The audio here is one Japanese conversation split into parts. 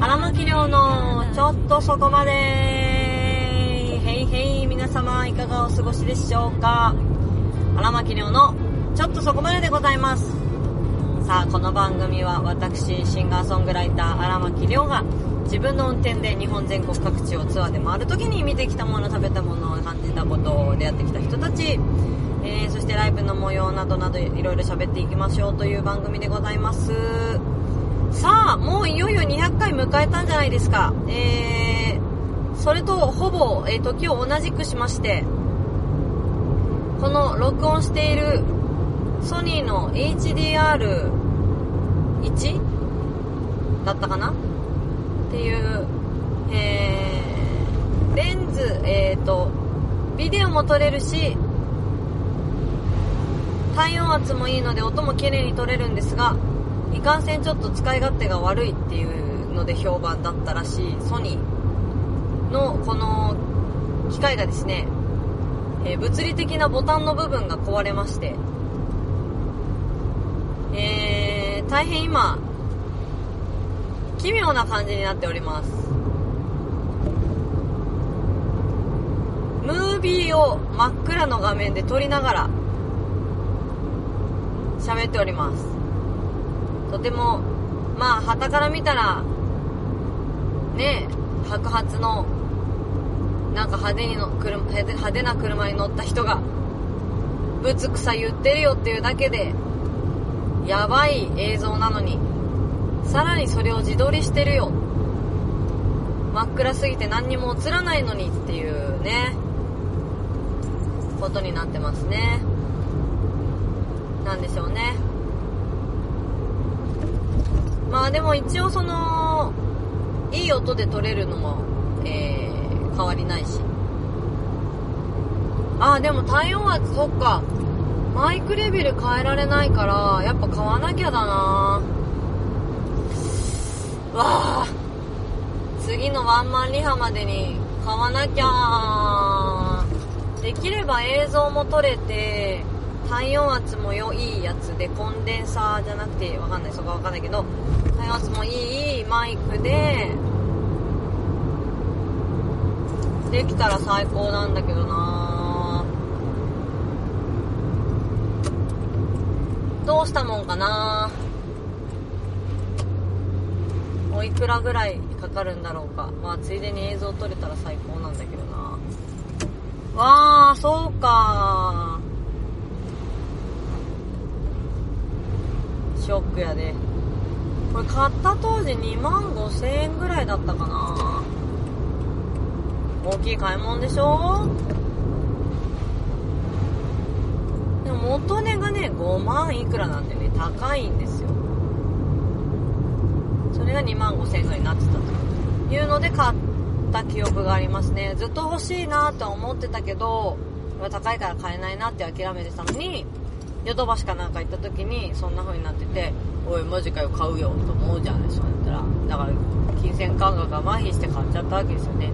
荒牧亮のちょっとそこまで。へいへい皆様いかがお過ごしでしょうか？荒牧亮のちょっとそこまででございます。さあこの番組は私シンガーソングライター荒牧亮が自分の運転で日本全国各地をツアーで回るときに見てきたもの食べたもの感じたことを出会ってきた人たち、えー、そしてライブの模様などなどいろいろ喋っていきましょうという番組でございます。さあもういよいよ200回迎えたんじゃないですか。えー、それとほぼ、えー、時を同じくしましてこの録音しているソニーの HDR1 だったかな？っていう、えー、レンズ、えーと、ビデオも撮れるし体温圧もいいので音も綺麗に撮れるんですがいかんせんちょっと使い勝手が悪いっていうので評判だったらしい。ソニーのこの機械がですね、えー、物理的なボタンの部分が壊れまして。えー、大変今奇妙な感じになっております。ムービーを真っ暗の画面で撮りながら喋っております。とてもまあ旗から見たらね白髪のなんか派手にの車派手な車に乗った人がぶつくさ言ってるよっていうだけでやばい映像なのにさらにそれを自撮りしてるよ。真っ暗すぎて何にも映らないのにっていうねことになってますね。なんでしょうね。まあでも一応そのいい音で撮れるのも、えー、変わりないし。ああでも体温圧そっか。マイクレベル変えられないからやっぱ買わなきゃだな。わあ次のワンマンリハまでに買わなきゃできれば映像も撮れて体温圧も良いやつでコンデンサーじゃなくてわかんないそこはわかんないけど体温圧もいいマイクでできたら最高なんだけどな。どうしたもんかな。おいくらぐらいかかるんだろうか。まあついでに映像撮れたら最高なんだけどな。わあそうかショックやで。これ買った当時2万5千円ぐらいだったかな。大きい買い物でしょ？でも元値がね5万いくらなんでね高いんですよ。それが2万5千円ぐらいになってたというので買った記憶がありますね。ずっと欲しいなとは思ってたけど高いから買えないなって諦めてたのにヨドバシかなんか行った時にそんな風になってておいマジかよ買うよと思うじゃないそうやったら。だから金銭感覚が麻痺して買っちゃったわけですよね。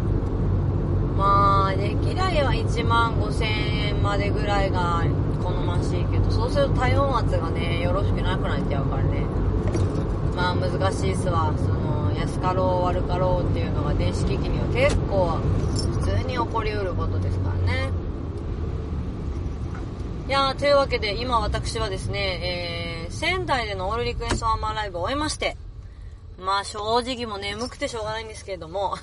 まあできりゃは1万5000円までぐらいが好ましいけどそうすると体温圧がねよろしくなくなっちゃうからね。まあ難しいっすわ。その安かろう悪かろうっていうのが電子機器には結構普通に起こりうることです。いやーというわけで今私はですね、えー、仙台でのオールリクエストワンマンライブを終えましてまあ正直も眠くてしょうがないんですけれども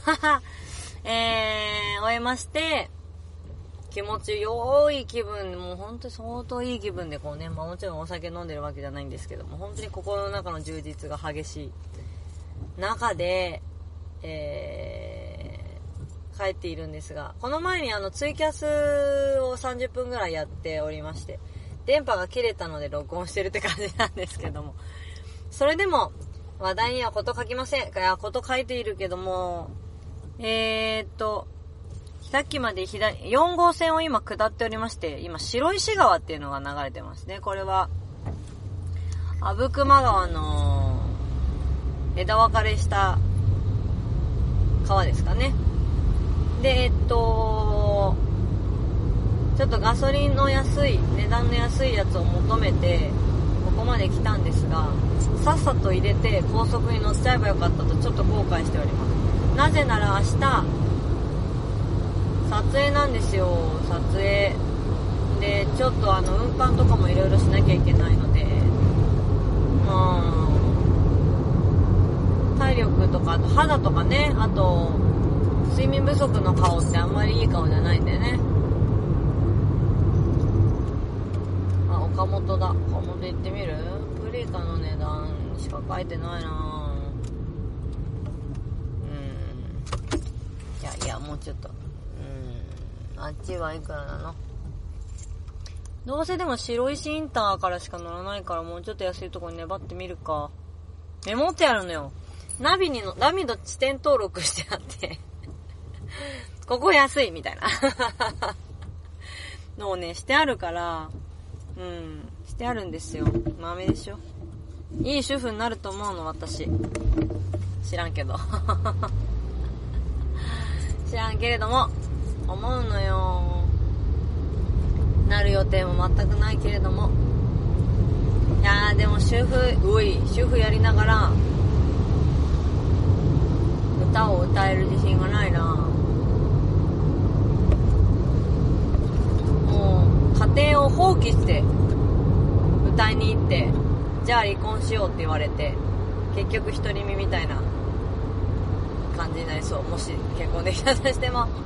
えー、終えまして気持ちよい気分、もう本当に相当いい気分でこうね、まあもちろんお酒飲んでるわけじゃないんですけども、本当に心の中の充実が激しい中で、えー、帰っているんですが、この前にあのツイキャスを30分ぐらいやっておりまして、電波が切れたので録音してるって感じなんですけども、それでも話題にはこと書きません。いや、こと書いているけども、えー、っと、さっきまで左、4号線を今下っておりまして、今白石川っていうのが流れてますね。これは、阿武隈川の枝分かれした川ですかね。で、えっと、ちょっとガソリンの安い、値段の安いやつを求めて、ここまで来たんですがさっさと入れて高速に乗っちゃえばよかったとちょっと後悔しております。なぜなら明日撮影なんですよ。撮影。でちょっとあの運搬とかもいろいろしなきゃいけないのでうん体力とかあと肌とかねあと睡眠不足の顔ってあんまりいい顔じゃないんだよね。あ岡本だ。岡本行ってみる？プリカの値段しか書いてないな。うん。いやいやもうちょっと。うん。あっちはいくらなの？どうせでも白石インターからしか乗らないからもうちょっと安いとこに粘ってみるか。メモってあるのよ。ナビにの、ナビの地点登録してあって。ここ安いみたいな のをね、してあるから、うん、してあるんですよ。豆でしょ。いい主婦になると思うの、私。知らんけど。知らんけれども、思うのよ。なる予定も全くないけれどもいやーでも主婦うい主婦やりながら歌を歌える自信がないなもう家庭を放棄して歌いに行ってじゃあ離婚しようって言われて結局独り身みたいな感じになりそうもし結婚できたとしても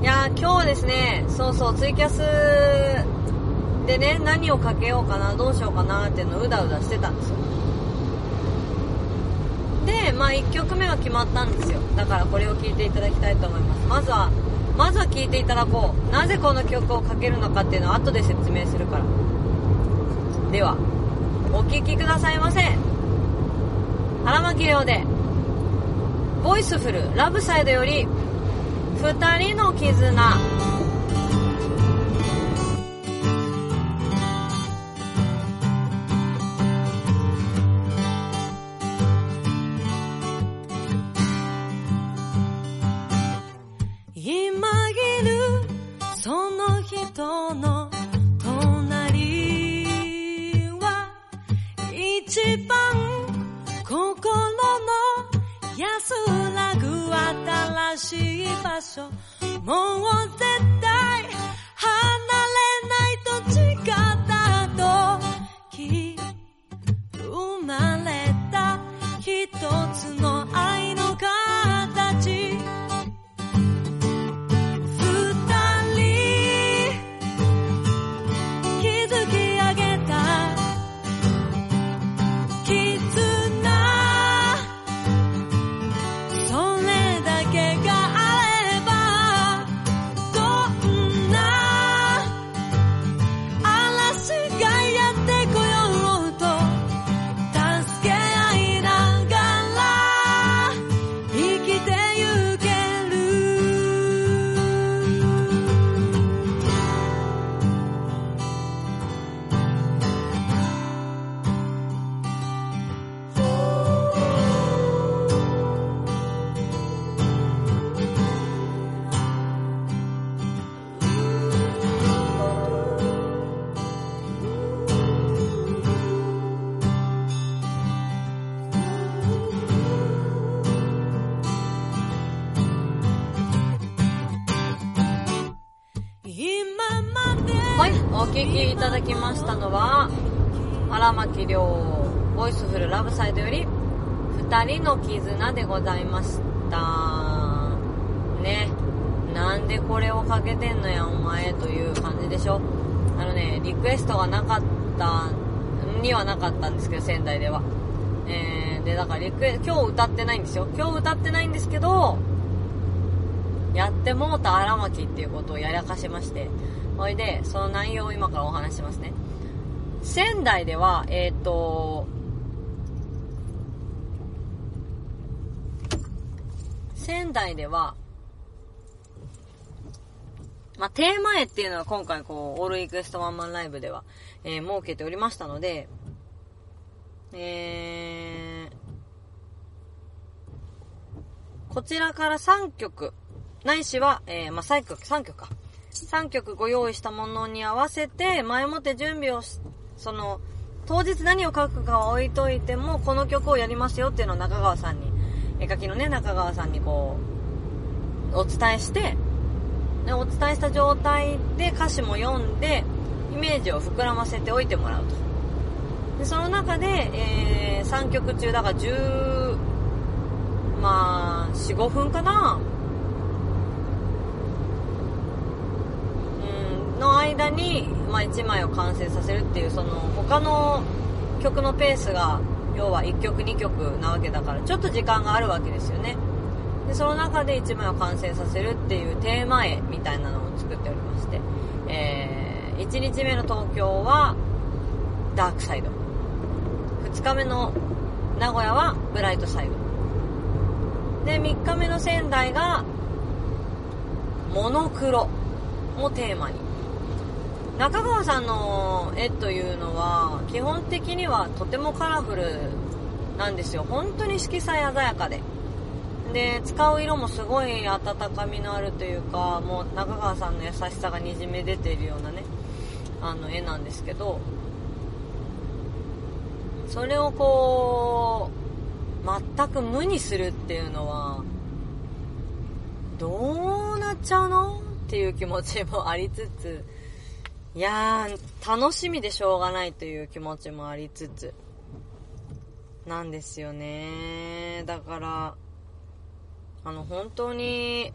いやー今日ですね、そうそう、ツイキャスでね、何をかけようかな、どうしようかなっていうのをうだうだしてたんですよ。で、まあ1曲目は決まったんですよ。だからこれを聴いていただきたいと思います。まずは、まずは聴いていただこう。なぜこの曲をかけるのかっていうのを後で説明するから。では、お聴きくださいませ。荒牧亮で、ボイスフル、ラブサイドより、2人の絆荒牧亮、ボイスフルラブサイドより、二人の絆でございました。ね。なんでこれをかけてんのや、お前、という感じでしょ？あのね、リクエストがなかった、にはなかったんですけど、仙台では。えー、で、だからリクエ今日歌ってないんですよ。今日歌ってないんですけど、やってもうた荒牧っていうことをやらかしまして、ほいで、その内容を今からお話しますね。仙台では、えっ、と、仙台では、まあ、テーマ絵っていうのは今回こう、オールリクエストワンマンライブでは、えー設けておりましたので、えー、こちらから3曲、ないしは、えー、まあ、3曲、3曲か。3曲ご用意したものに合わせて前もって準備をし、その、当日何を書くかは置いといても、この曲をやりますよっていうのを中川さんに、絵描きのね、中川さんにこう、お伝えして、でお伝えした状態で歌詞も読んで、イメージを膨らませておいてもらうと。で、その中で、えー、3曲中、だから10、まあ、4、5分かな？うん、の間に、まあ、1枚を完成させるっていう、その、他の曲のペースが、要は1曲2曲なわけだから、ちょっと時間があるわけですよね。で、その中で1枚を完成させるっていうテーマ絵みたいなのを作っておりまして、えー、1日目の東京は、ダークサイド。2日目の名古屋は、ブライトサイド。で、3日目の仙台が、モノクロをテーマに。中川さんの絵というのは、基本的にはとてもカラフルなんですよ。本当に色彩鮮やかで。で、使う色もすごい温かみのあるというか、もう中川さんの優しさがにじみ出ているようなね、あの絵なんですけど、それをこう、全く無にするっていうのは、どうなっちゃうのっていう気持ちもありつつ、いやー、楽しみでしょうがないという気持ちもありつつ、なんですよね。だから、あの、本当に、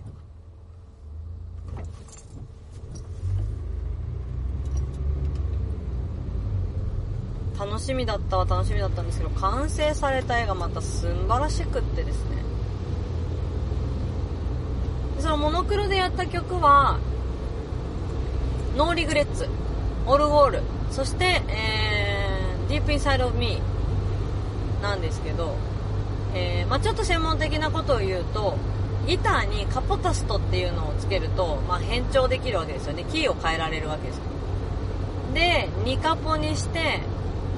楽しみだったは楽しみだったんですけど、完成された絵がまた素晴らしくってですね。そのモノクロでやった曲は、ノーリグレッツ、オルゴール、そして、えー、Deep Inside of Me なんですけど、えー、まあちょっと専門的なことを言うと、ギターにカポタストっていうのをつけると、まあ変調できるわけですよね。キーを変えられるわけです。で、2カポにして、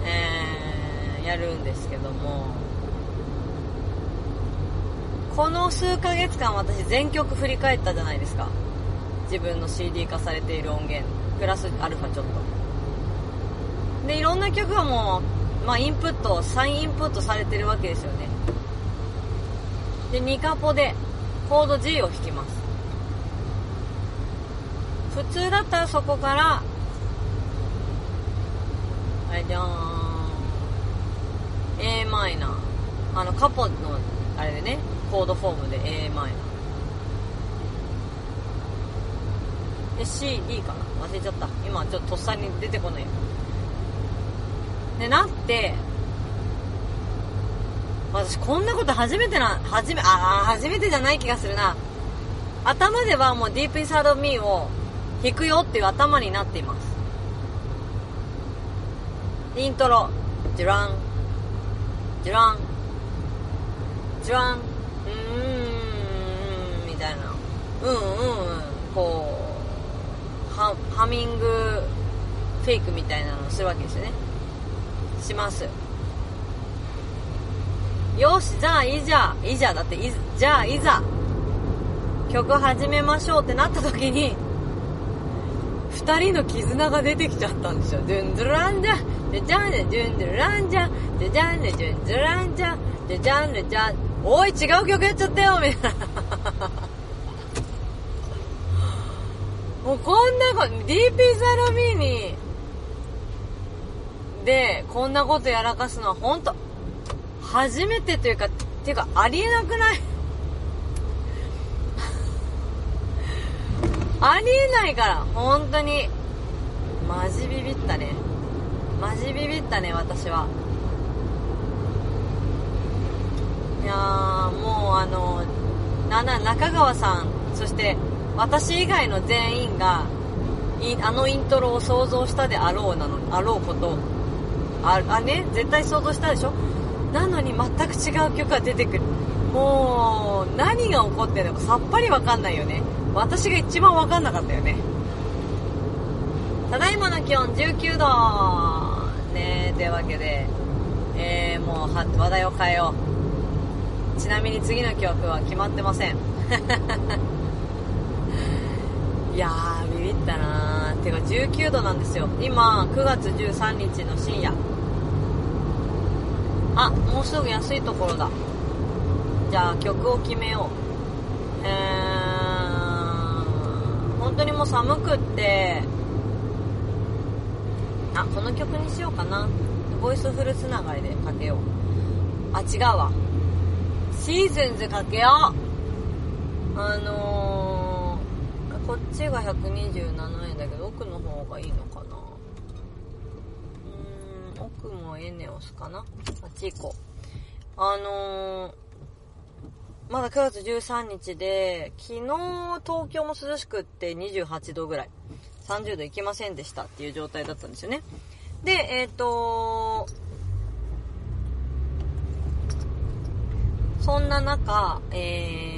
えー、やるんですけども、この数ヶ月間私全曲振り返ったじゃないですか。自分の CD 化されている音源。プラスアルファちょっと。で、いろんな曲がもう、まあインプット、再インインプットされてるわけですよね。で、2カポでコード G を弾きます。普通だったらそこから、はい、じゃーん。a マイナー。あの、カポの、あれでね、コードフォームで a マイナー。で、C、D かな？忘れちゃった。今ちょっととっさに出てこない。で、なって、私こんなこと初めてな、初め、あー、初めてじゃない気がするな。頭ではもう Deep Inside of Me を弾くよっていう頭になっています。イントロ、ジュラン、ジュラン、ジュラン、うーん、みたいな。うんうん、ハミングフェイクみたいなのをするわけですよね。します。よし、じゃあいいじゃ、いいじゃ、だってい、じゃあいざ、曲始めましょうってなった時に、二人の絆が出てきちゃったんですよ。ドゥンドゥランジャ、じゃじゃんね、ドゥンドゥランジャ、じゃじゃんね、ドゥンドゥランジャ、じゃじゃんね、じゃ、おい、違う曲やっちゃったよ、みたいな。もうこんなこと、ディーピザロミーに、で、こんなことやらかすのは本当初めてというか、っていうか、ありえなくない？ありえないから、本当に。マジビビったね。マジビビったね、私は。いやー、もうあの、なんだ、中川さん、そして、私以外の全員が、あのイントロを想像したであろうなの、あろうこと、あ、あね、絶対想像したでしょ？なのに全く違う曲が出てくる。もう、何が起こってるのかさっぱりわかんないよね。私が一番わかんなかったよね。ただいまの気温19度ねというわけで、えー、もう話題を変えよう。ちなみに次の曲は決まってません。いやービビったなー。てか19度なんですよ。今9月13日の深夜。あもうすぐ安いところだ。じゃあ曲を決めよう。えー本当にもう寒くって。あこの曲にしようかな。ボイスフルつながりでかけよう。あ違うわ。シーズンズかけよう。あのー、こっちが127円だけど奥の方がいいのかな。うーん奥もエネオスかな。あっち行こう。あのー、まだ9月13日で昨日東京も涼しくって28度ぐらい。30度いきませんでしたっていう状態だったんですよね。でえっ、ー、とそんな中、えー、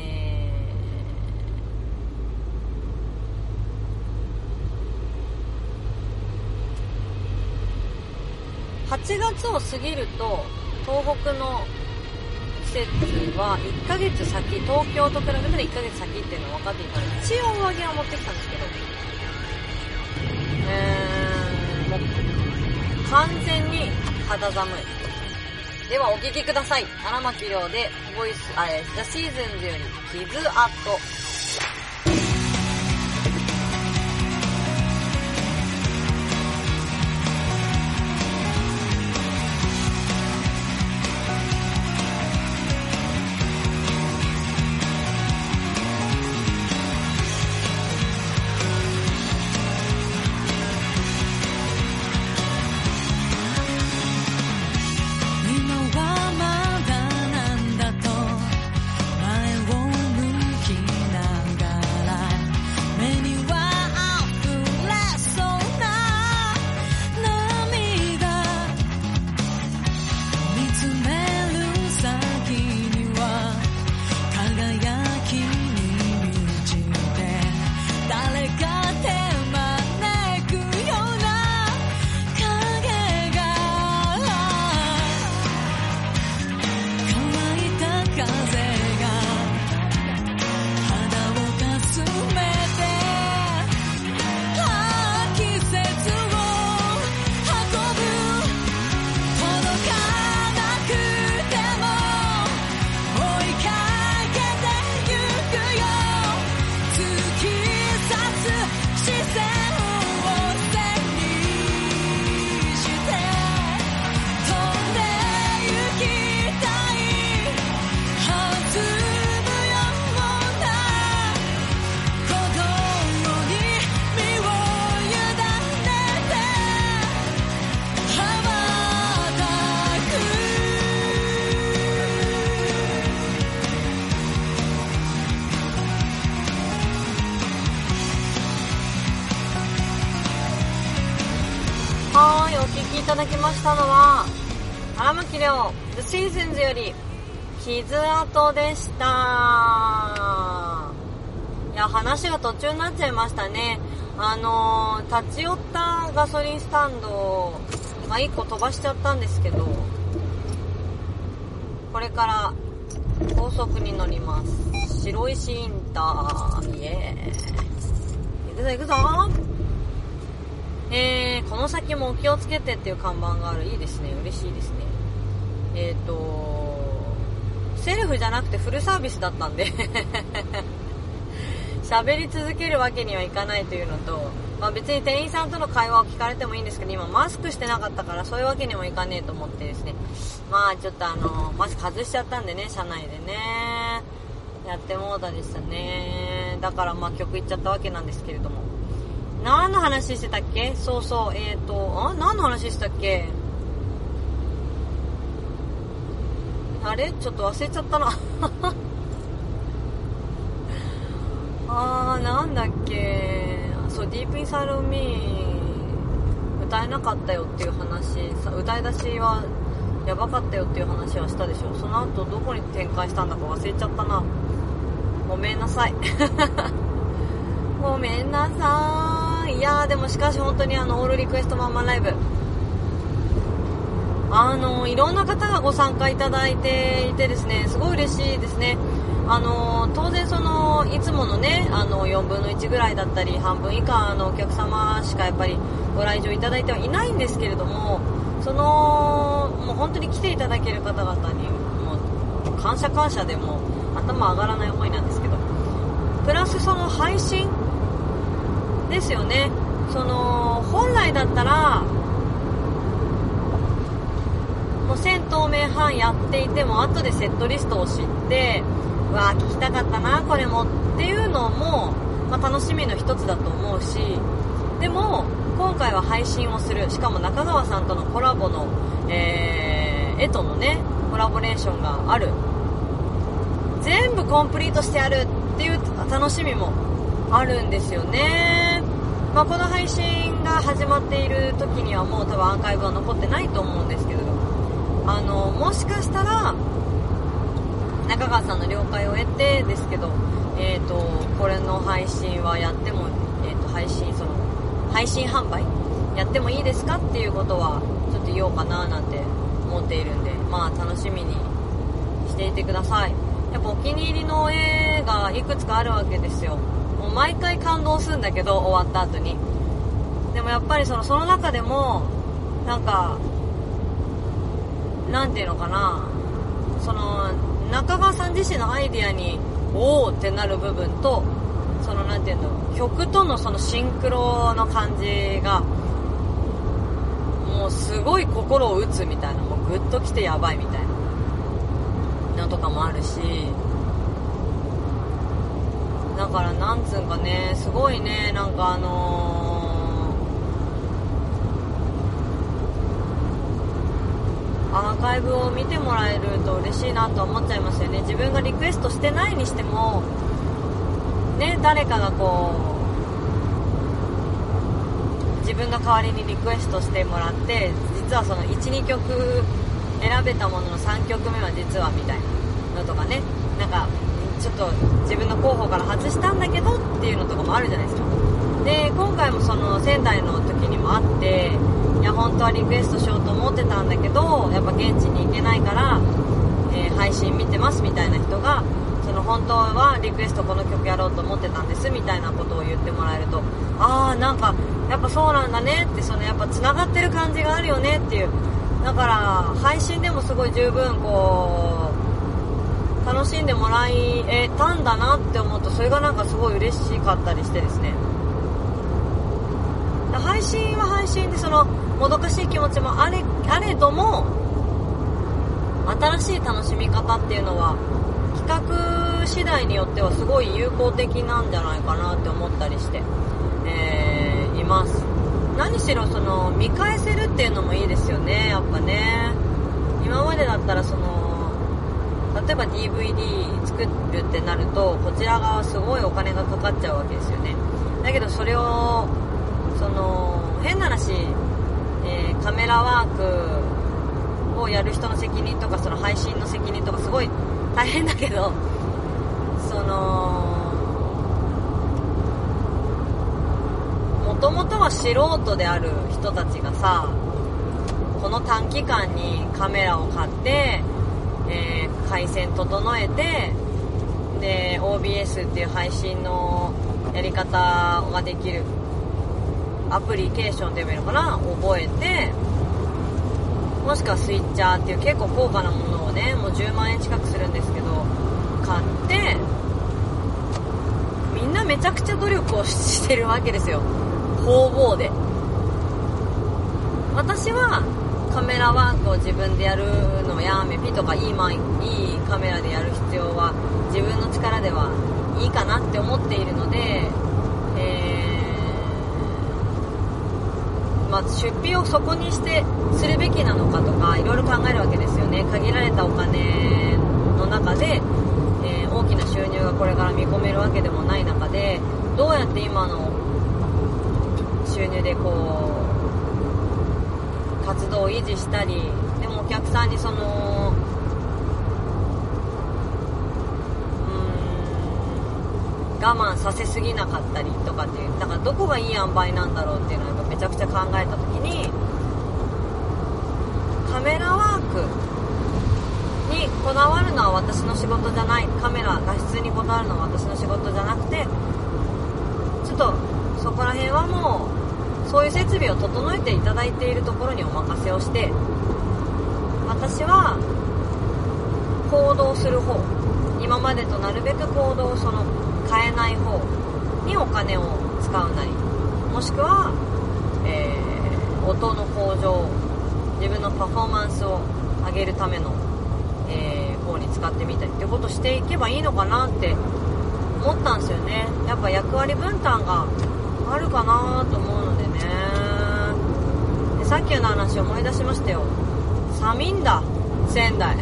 8月を過ぎると東北の季節は1ヶ月先東京と比べたら1ヶ月先っていうのは分かっていたので一応上着は持ってきたんですけど。えー、もう完全に肌寒い。ではお聴きください。荒牧亮で、ボイス、あ、え、ザシーズンズより、傷跡。ただきましたのは、荒牧亮、The Seasons より、傷跡でした。いや、話が途中になっちゃいましたね。あのー、立ち寄ったガソリンスタンドを、まあ、1個飛ばしちゃったんですけど、これから高速に乗ります。白石インター、イエーイ。行くぞ行くぞえー、この先もお気をつけてっていう看板がある。いいですね。嬉しいですね。えっ、ー、と、セルフじゃなくてフルサービスだったんで 喋り続けるわけにはいかないというのと、まあ、別に店員さんとの会話を聞かれてもいいんですけど、今マスクしてなかったからそういうわけにもいかねえと思ってですね。まあちょっとあの、マスク外しちゃったんでね、車内でね。やってもうたでしたね。だからまあ曲いっちゃったわけなんですけれども。何の話してたっけ？そうそう、えっ、ー、と、あ？何の話してたっけ？あれ？ちょっと忘れちゃったな。あー、なんだっけ？そう、ディープインサイドミー。歌えなかったよっていう話、さ歌い出しはやばかったよっていう話はしたでしょ。その後どこに展開したんだか忘れちゃったな。ごめんなさい。ごめんなさい。いやーでもしかし本当にあのオールリクエストマンマンライブ。あのいろんな方がご参加いただいていてですねすごい嬉しいですね。あの当然そのいつものねあの4分の1ぐらいだったり半分以下のお客様しかやっぱりご来場いただいてはいないんですけれどもそのもう本当に来ていただける方々にもう感謝感謝でも頭上がらない思いなんですけど。プラスその配信ですよね。その本来だったらもう1000透明半やっていても後でセットリストを知ってうわ聞きたかったなこれもっていうのも、まあ、楽しみの一つだと思うしでも今回は配信をするしかも中川さんとのコラボの、えー、絵とのねコラボレーションがある。全部コンプリートしてやるっていう楽しみもあるんですよね、まあ、この配信が始まっている時にはもう多分アーカイブは残ってないと思うんですけれどあのもしかしたら中川さんの了解を得てですけど、えーと、これの配信はやっても、えーと、配信その配信販売やってもいいですかっていうことはちょっと言おうかななんて思っているんでまあ楽しみにしていてください。やっぱお気に入りの絵がいくつかあるわけですよ。毎回感動するんだけど終わった後に。でもやっぱりそのその中でもなんかなんていうのかな。その中川さん自身のアイディアにおおってなる部分とそのなんていうの曲とのそのシンクロの感じがもうすごい心を打つみたいな。もうグッときてやばいみたいなのとかもあるし。だからなんつうんかねすごいねなんかあのーアーカイブを見てもらえると嬉しいなと思っちゃいますよね。自分がリクエストしてないにしてもね誰かがこう自分の代わりにリクエストしてもらって実はその12曲選べたものの3曲目は実はみたいなのとかね。なんかちょっと自分の候補から外したんだけどっていうのとかもあるじゃないですか。で今回もその仙台の時にもあっていや本当はリクエストしようと思ってたんだけどやっぱ現地に行けないから、えー、配信見てますみたいな人がその本当はリクエストこの曲やろうと思ってたんですみたいなことを言ってもらえるとああなんかやっぱそうなんだねってそのやっぱつながってる感じがあるよねっていう。だから配信でもすごい十分こう楽しんでもらえたんだなって思うとそれがなんかすごい嬉しかったりしてですね。配信は配信でそのもどかしい気持ちもあれあれども新しい楽しみ方っていうのは企画次第によってはすごい有効的なんじゃないかなって思ったりして、えー、います。何しろその見返せるっていうのもいいですよねやっぱね。今までだったらその例えば DVD 作るってなるとこちら側すごいお金がかかっちゃうわけですよね。だけどそれをその変な話えー、カメラワークをやる人の責任とかその配信の責任とかすごい大変だけどそのもともとは素人である人たちがさこの短期間にカメラを買って、えー、回線整えてで OBS っていう配信のやり方ができるアプリケーションでもいいのかな？覚えてもしくはスイッチャーっていう結構高価なものをねもう10万円近くするんですけど買ってみんなめちゃくちゃ努力をしてるわけですよ。方々で。私はカメラワークを自分でやるのやめピとかいい,、まいいカメラでやる必要は自分の力ではいいかなって思っているので、えーまあ、出費をそこにしてするべきなのかとかいろいろ考えるわけですよね。限られたお金の中で、えー、大きな収入がこれから見込めるわけでもない中でどうやって今の収入でこう活動を維持したりでもお客さんにそのうん我慢させすぎなかったりとかっていうだからどこがいい塩梅なんだろうっていうのをめちゃくちゃ考えた時にカメラワークにこだわるのは私の仕事じゃないカメラ画質にこだわるのは私の仕事じゃなくてちょっとそこら辺はもうそういう設備を整えていただいているところにお任せをして私は行動する方今までとなるべく行動をその変えない方にお金を使うなりもしくは、えー音の向上自分のパフォーマンスを上げるための、えー方に使ってみたりっていうことしていけばいいのかなって思ったんですよね。やっぱ役割分担があるかなと思うのさっきの話思い出しましたよ。寒いんだ仙台。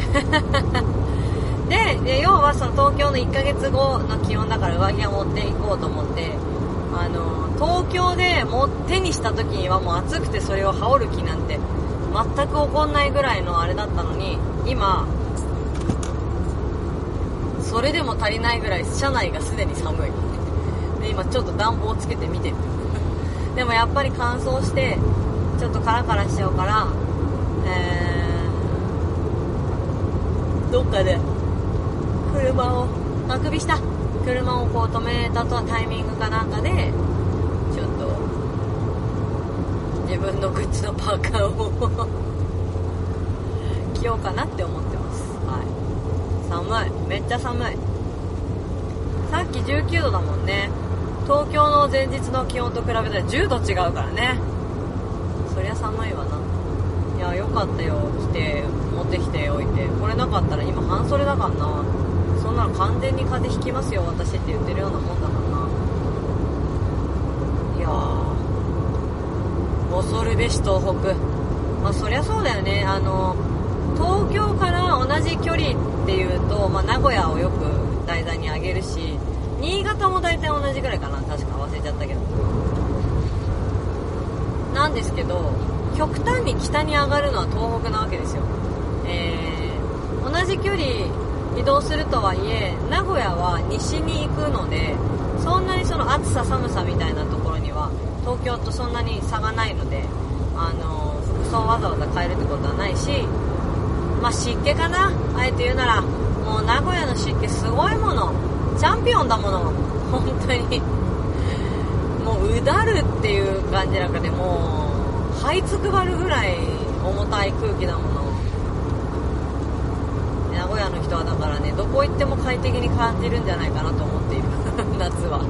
でで要はその東京の1ヶ月後の気温だから上着は持っていこうと思ってあの東京でもう手にした時にはもう暑くてそれを羽織る気なんて全く起こんないぐらいのあれだったのに今それでも足りないぐらい車内がすでに寒い。で今ちょっと暖房つけて見てる。でもやっぱり乾燥してちょっとカラカラしちゃうからえー、どっかで。車をあくびした車をこう止めたとタイミングかなんかでちょっと自分のグッズのパーカーを。着ようかなって思ってます。はい。寒い。めっちゃ寒い。さっき19度だもんね。東京の前日の気温と比べたら10度違うからねそりゃ寒いわないやよかったよ。来て持ってきておいて。これなかったら今半袖だからな。そんなの完全に風邪ひきますよ私って言ってるようなもんだからな。いや恐るべし東北。まあそりゃそうだよね。あの東京から同じ距離っていうと、まあ、名古屋をよく題材に挙げるし新潟も大体同じぐらいかな。確か忘れちゃったけど。なんですけど極端に北に上がるのは東北なわけですよ、えー、同じ距離移動するとはいえ名古屋は西に行くのでそんなにその暑さ寒さみたいなところには東京とそんなに差がないのであの服装わざわざ変えるってことはないしまあ、湿気かな。あえて言うならもう名古屋の湿気すごいもの。チャンピオンだもの。本当に。うだるっていう感じなんかでもう這いつくばるぐらい重たい空気だもの。名古屋の人はだからねどこ行っても快適に感じるんじゃないかなと思っている。夏は。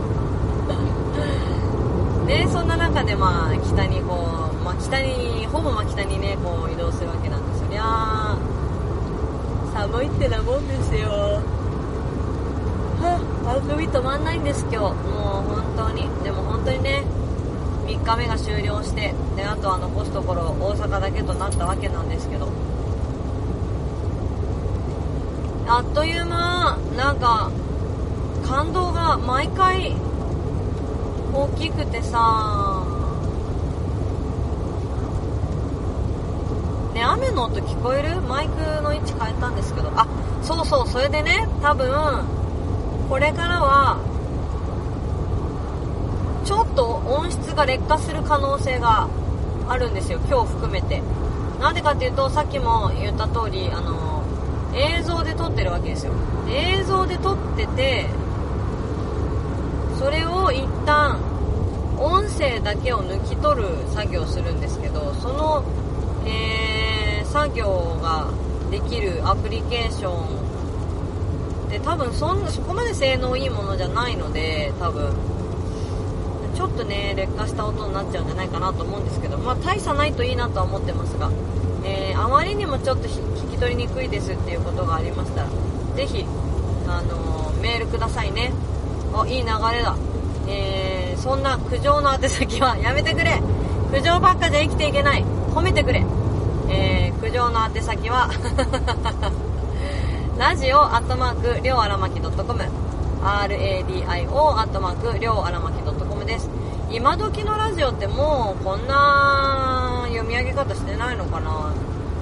でそんな中でまあ北にこう、まあ、北にほぼまあ北にねこう移動するわけなんですよりゃ寒いってなもんですよ。番組止まんないんです今日。もう本当に。でも本当にね3日目が終了してであとは残すところ大阪だけとなったわけなんですけど。あっという間なんか感動が毎回大きくてさね雨の音聞こえる？マイクの位置変えたんですけど。あそうそうそれでね多分これからはちょっと音質が劣化する可能性があるんですよ。今日含めて。なんでかっていうとさっきも言った通りあの映像で撮ってるわけですよ。映像で撮っててそれを一旦音声だけを抜き取る作業をするんですけどその、えー、作業ができるアプリケーションで多分そんなそこまで性能いいものじゃないので多分。ちょっとね劣化した音になっちゃうんじゃないかなと思うんですけどまあ大差ないといいなとは思ってますが、えー、あまりにもちょっと聞き取りにくいですっていうことがありましたらぜひあのー、メールくださいね。あいい流れだ。えー、そんな苦情の宛先は やめてくれ。苦情ばっかで生きていけない。褒めてくれ。えー、苦情の宛先は ラジオアットマークりょうあらまき .com RADIO アットマークりょうあらまき .com です。今時のラジオってもうこんな読み上げ方してないのかな？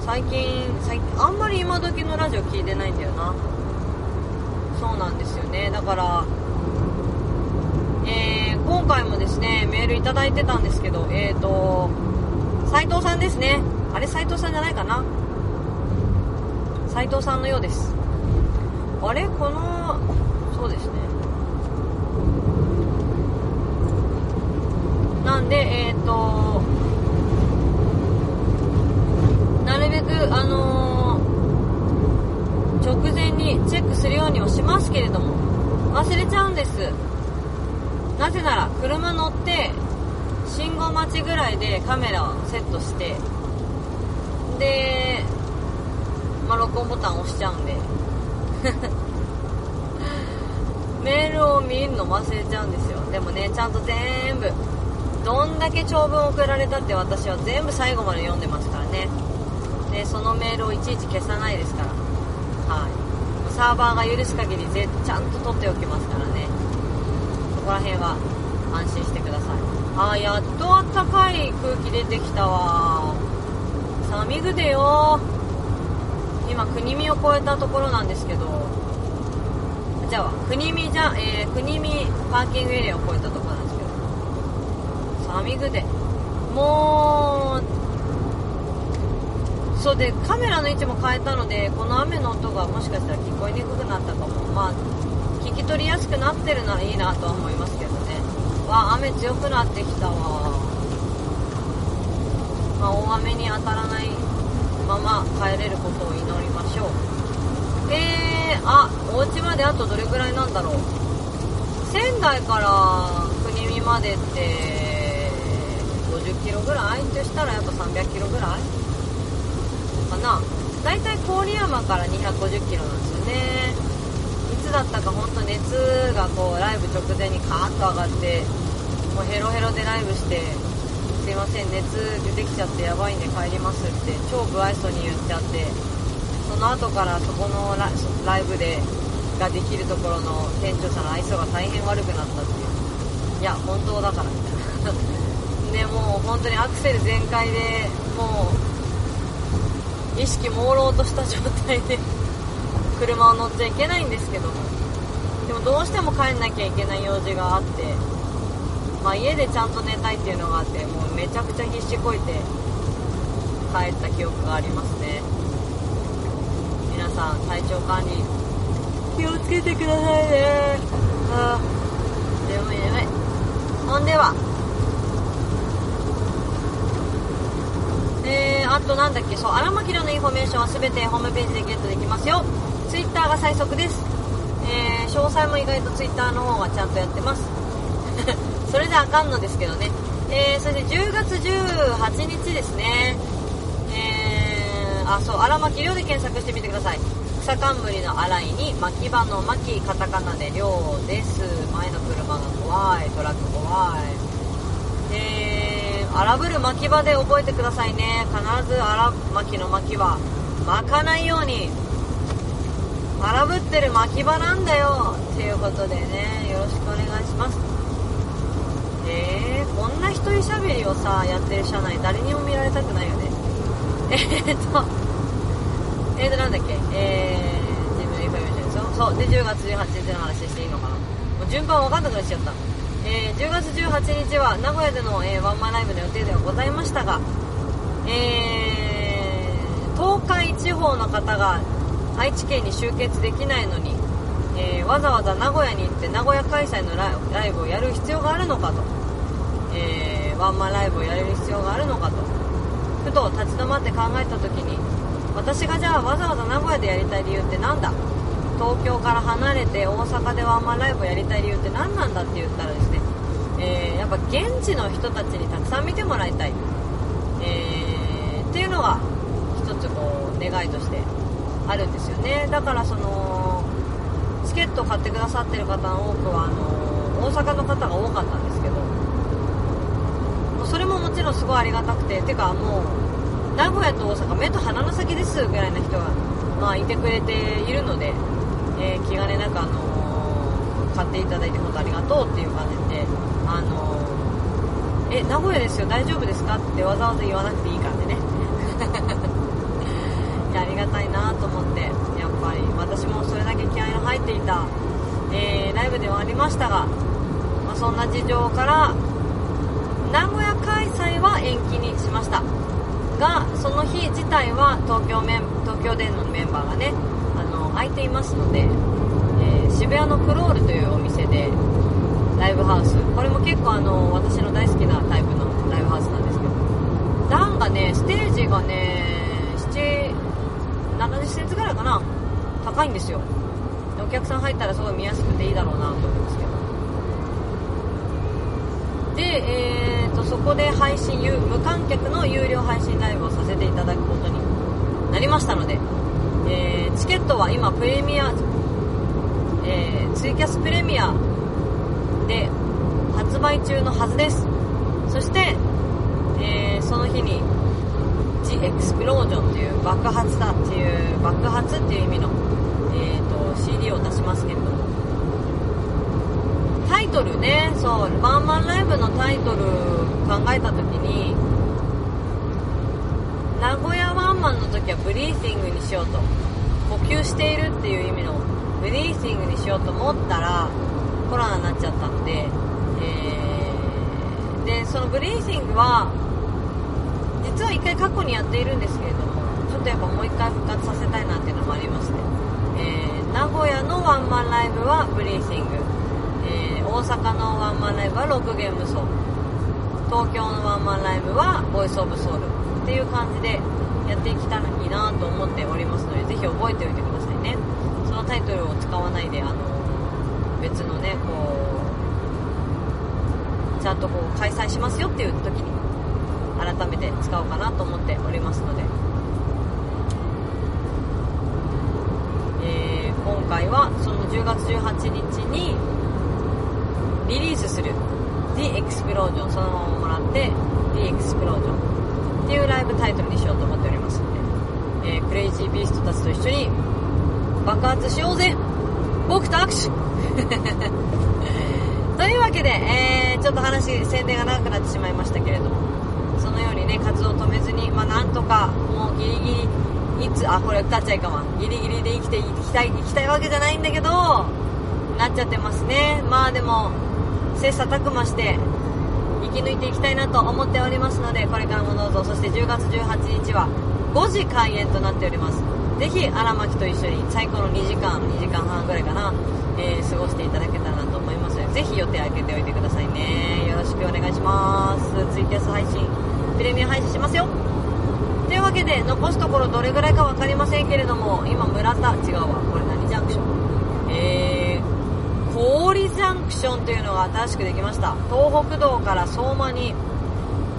最近最近あんまり今時のラジオ聞いてないんだよな。そうなんですよね。だからえー、今回もですねメールいただいてたんですけどえーと斉藤さんですね。あれ斉藤さんじゃないかな？斉藤さんのようです。あれこのそうですね。なんでえっ、となるべくあのー直前にチェックするようにはしますけれども忘れちゃうんです。なぜなら車乗って信号待ちぐらいでカメラをセットしてで、まあ、録音ボタン押しちゃうんで。メールを見るの忘れちゃうんですよ。でもねちゃんと全部どんだけ長文送られたって私は全部最後まで読んでますからね。でそのメールをいちいち消さないですから。はい。サーバーが許す限りぜちゃんと取っておきますからね。そこら辺は安心してください。あやっとあったかい空気出てきたわ寒ぐでよ今国見を越えたところなんですけどじゃあ国見じゃ、えー、国見パーキングエリアを越えたところなんですけど寒ぐで。もうそうでカメラの位置も変えたのでこの雨の音がもしかしたら聞こえにくくなったかも。まあ聞き取りやすくなってるならいいなとは思いますけどね。わあ雨強くなってきたわまあ大雨に当たらないまま帰れることを祈りましょう。えー、あお家まであとどれぐらいなんだろう。仙台から国見までって50キロぐらい？としたらやっぱ300キロぐらい？かな。大体郡山から250キロなんですよね。いつだったか本当熱がこうライブ直前にカーッと上がってもうヘロヘロでライブしてすいません熱出てきちゃってやばいんで帰りますって超不愛想に言っちゃってその後からそこのライブでができるところの店長さんの愛想が大変悪くなったっていう。いや本当だから。みたいなでもう本当にアクセル全開でもう意識朦朧とした状態で車を乗っちゃいけないんですけども。でもどうしても帰んなきゃいけない用事があってまあ、家でちゃんと寝たいっていうのがあってもうめちゃくちゃ必死こいて帰った記憶がありますね。皆さん体調管理気をつけてくださいね。ああ眠い眠い。ほんではえー、あとなんだっけそう荒牧のインフォメーションは全てホームページでゲットできますよ。Twitter が最速です。えー、詳細も意外と Twitter の方がちゃんとやってます。それであかんのですけどね、えー、そして10月18日ですね、えー、あそう荒牧亮で検索してみてください。草冠の荒いに牧場の牧カタカナで亮です。前の車が怖い。トラック怖い。えー、荒ぶる牧場で覚えてくださいね。必ず荒牧の牧は巻かないように。荒ぶってる牧場なんだよ。っていうことでねよろしくお願いします。えー、こんな一人喋りをさやってる車内誰にも見られたくないよね。えー、っとえー、っとなんだっけ？えー、自分でインフォメーションですよ。そうで10月18日の話していいのかな。もう順番わかんなくなっちゃった。えー、10月18日は名古屋での、えー、ワンマンライブの予定ではございましたがえー、東海地方の方が愛知県に集結できないのにえー、わざわざ名古屋に行って名古屋開催のライブをやる必要があるのかと、えー、ワンマンライブをやれる必要があるのかと。ふと立ち止まって考えた時に私がじゃあわざわざ名古屋でやりたい理由って何だ？東京から離れて大阪でワンマンライブをやりたい理由って何なんだって言ったらですね、えー、やっぱ現地の人たちにたくさん見てもらいたい、えー、っていうのが一つこう願いとしてあるんですよね。だからそのチケットを買ってくださってる方の多くはあの大阪の方が多かったんですけどもうそれももちろんすごいありがたくて。てかもう名古屋と大阪目と鼻の先ですぐらいの人が、まあ、いてくれているので、えー、気兼ねなく、あのー、買っていただいて本当ありがとうっていう感じで、あのー、え名古屋ですよ大丈夫ですかってわざわざ言わなくていいからね。いやありがたいなと思ってやっぱり私もそれだけ気合の入っていた、え、ライブではありましたが、まあ、そんな事情から名古屋開催は延期にしました。がその日自体は東京メン東京電のメンバーがねあの空いていますので、えー、渋谷のクロールというお店でライブハウス。これも結構あの私の大好きなタイプのライブハウスなんですけど。段がねステージがね7 70センチぐらいかな。高いんですよ。お客さん入ったらすごい見やすくていいだろうなと思いますけど。で、えー、とそこで配信無観客の有料配信ライブをさせていただくことになりましたので、えーチケットは今プレミア、えーツイキャスプレミアで発売中のはずです。そして、えーその日に The Explosion っていう爆発だっていう爆発っていう意味の、えー、と CD を出しますけれどもトルね。そう。ワンマンライブのタイトル考えた時に名古屋ワンマンの時はブリーシングにしようと。呼吸しているっていう意味のブリーシングにしようと思ったらコロナになっちゃったので、えーでそのブリーシングは実は一回過去にやっているんですけれどもちょっとやっぱもう一回復活させたいなっていうのもありまして、えー名古屋のワンマンライブはブリーシング、大阪のワンマンライブはロックゲームソー東京のワンマンライブはボイスオブソウルっていう感じでやっていきたらいいなと思っておりますのでぜひ覚えておいてくださいね。そのタイトルを使わないであの別のねこうちゃんとこう開催しますよっていう時に改めて使おうかなと思っておりますので、えー今回はその10月18日にリリースする The Explosion そのままもらって The Explosion っていうライブタイトルにしようと思っておりますので、えークレイジービーストたちと一緒に爆発しようぜ。僕と握手。というわけで、えーちょっと話宣伝が長くなってしまいましたけれどもそのようにね活動を止めずにまあなんとかもうギリギリいつあこれ歌っちゃいかんわギリギリで生きていきたい生きたいわけじゃないんだけどなっちゃってますね。まあでも切磋琢磨して生き抜いていきたいなと思っておりますのでこれからもどうぞ。そして10月18日は5時開演となっております。ぜひ荒牧と一緒に最高の2時間2時間半ぐらいかな、えー過ごしていただけたらなと思います。のでぜひ予定空けておいてくださいね。よろしくお願いします。ツイキャス配信プレミア配信しますよ。というわけで残すところどれぐらいか分かりませんけれども今村田違うわこれ何ジャンクション？えー、氷ジャンクションというのが新しくできました。東北道から相馬に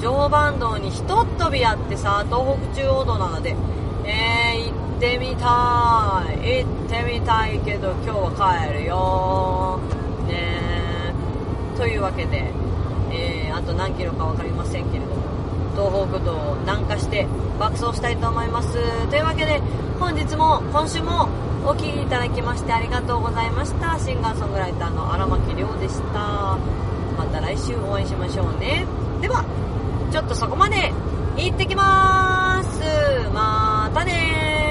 常磐道にひとっ飛びあってさ東北中央道なので、ってみたい。行ってみたいけど今日は帰るよ。ね。というわけで、えー、あと何キロか分かりませんけれども。東北道を南下して爆走したいと思います。というわけで本日も今週もお聴きいただきましてありがとうございました。シンガーソングライターの荒牧亮でした。また来週お会いしましょうね。ではちょっとそこまで。行ってきまーす。またねー。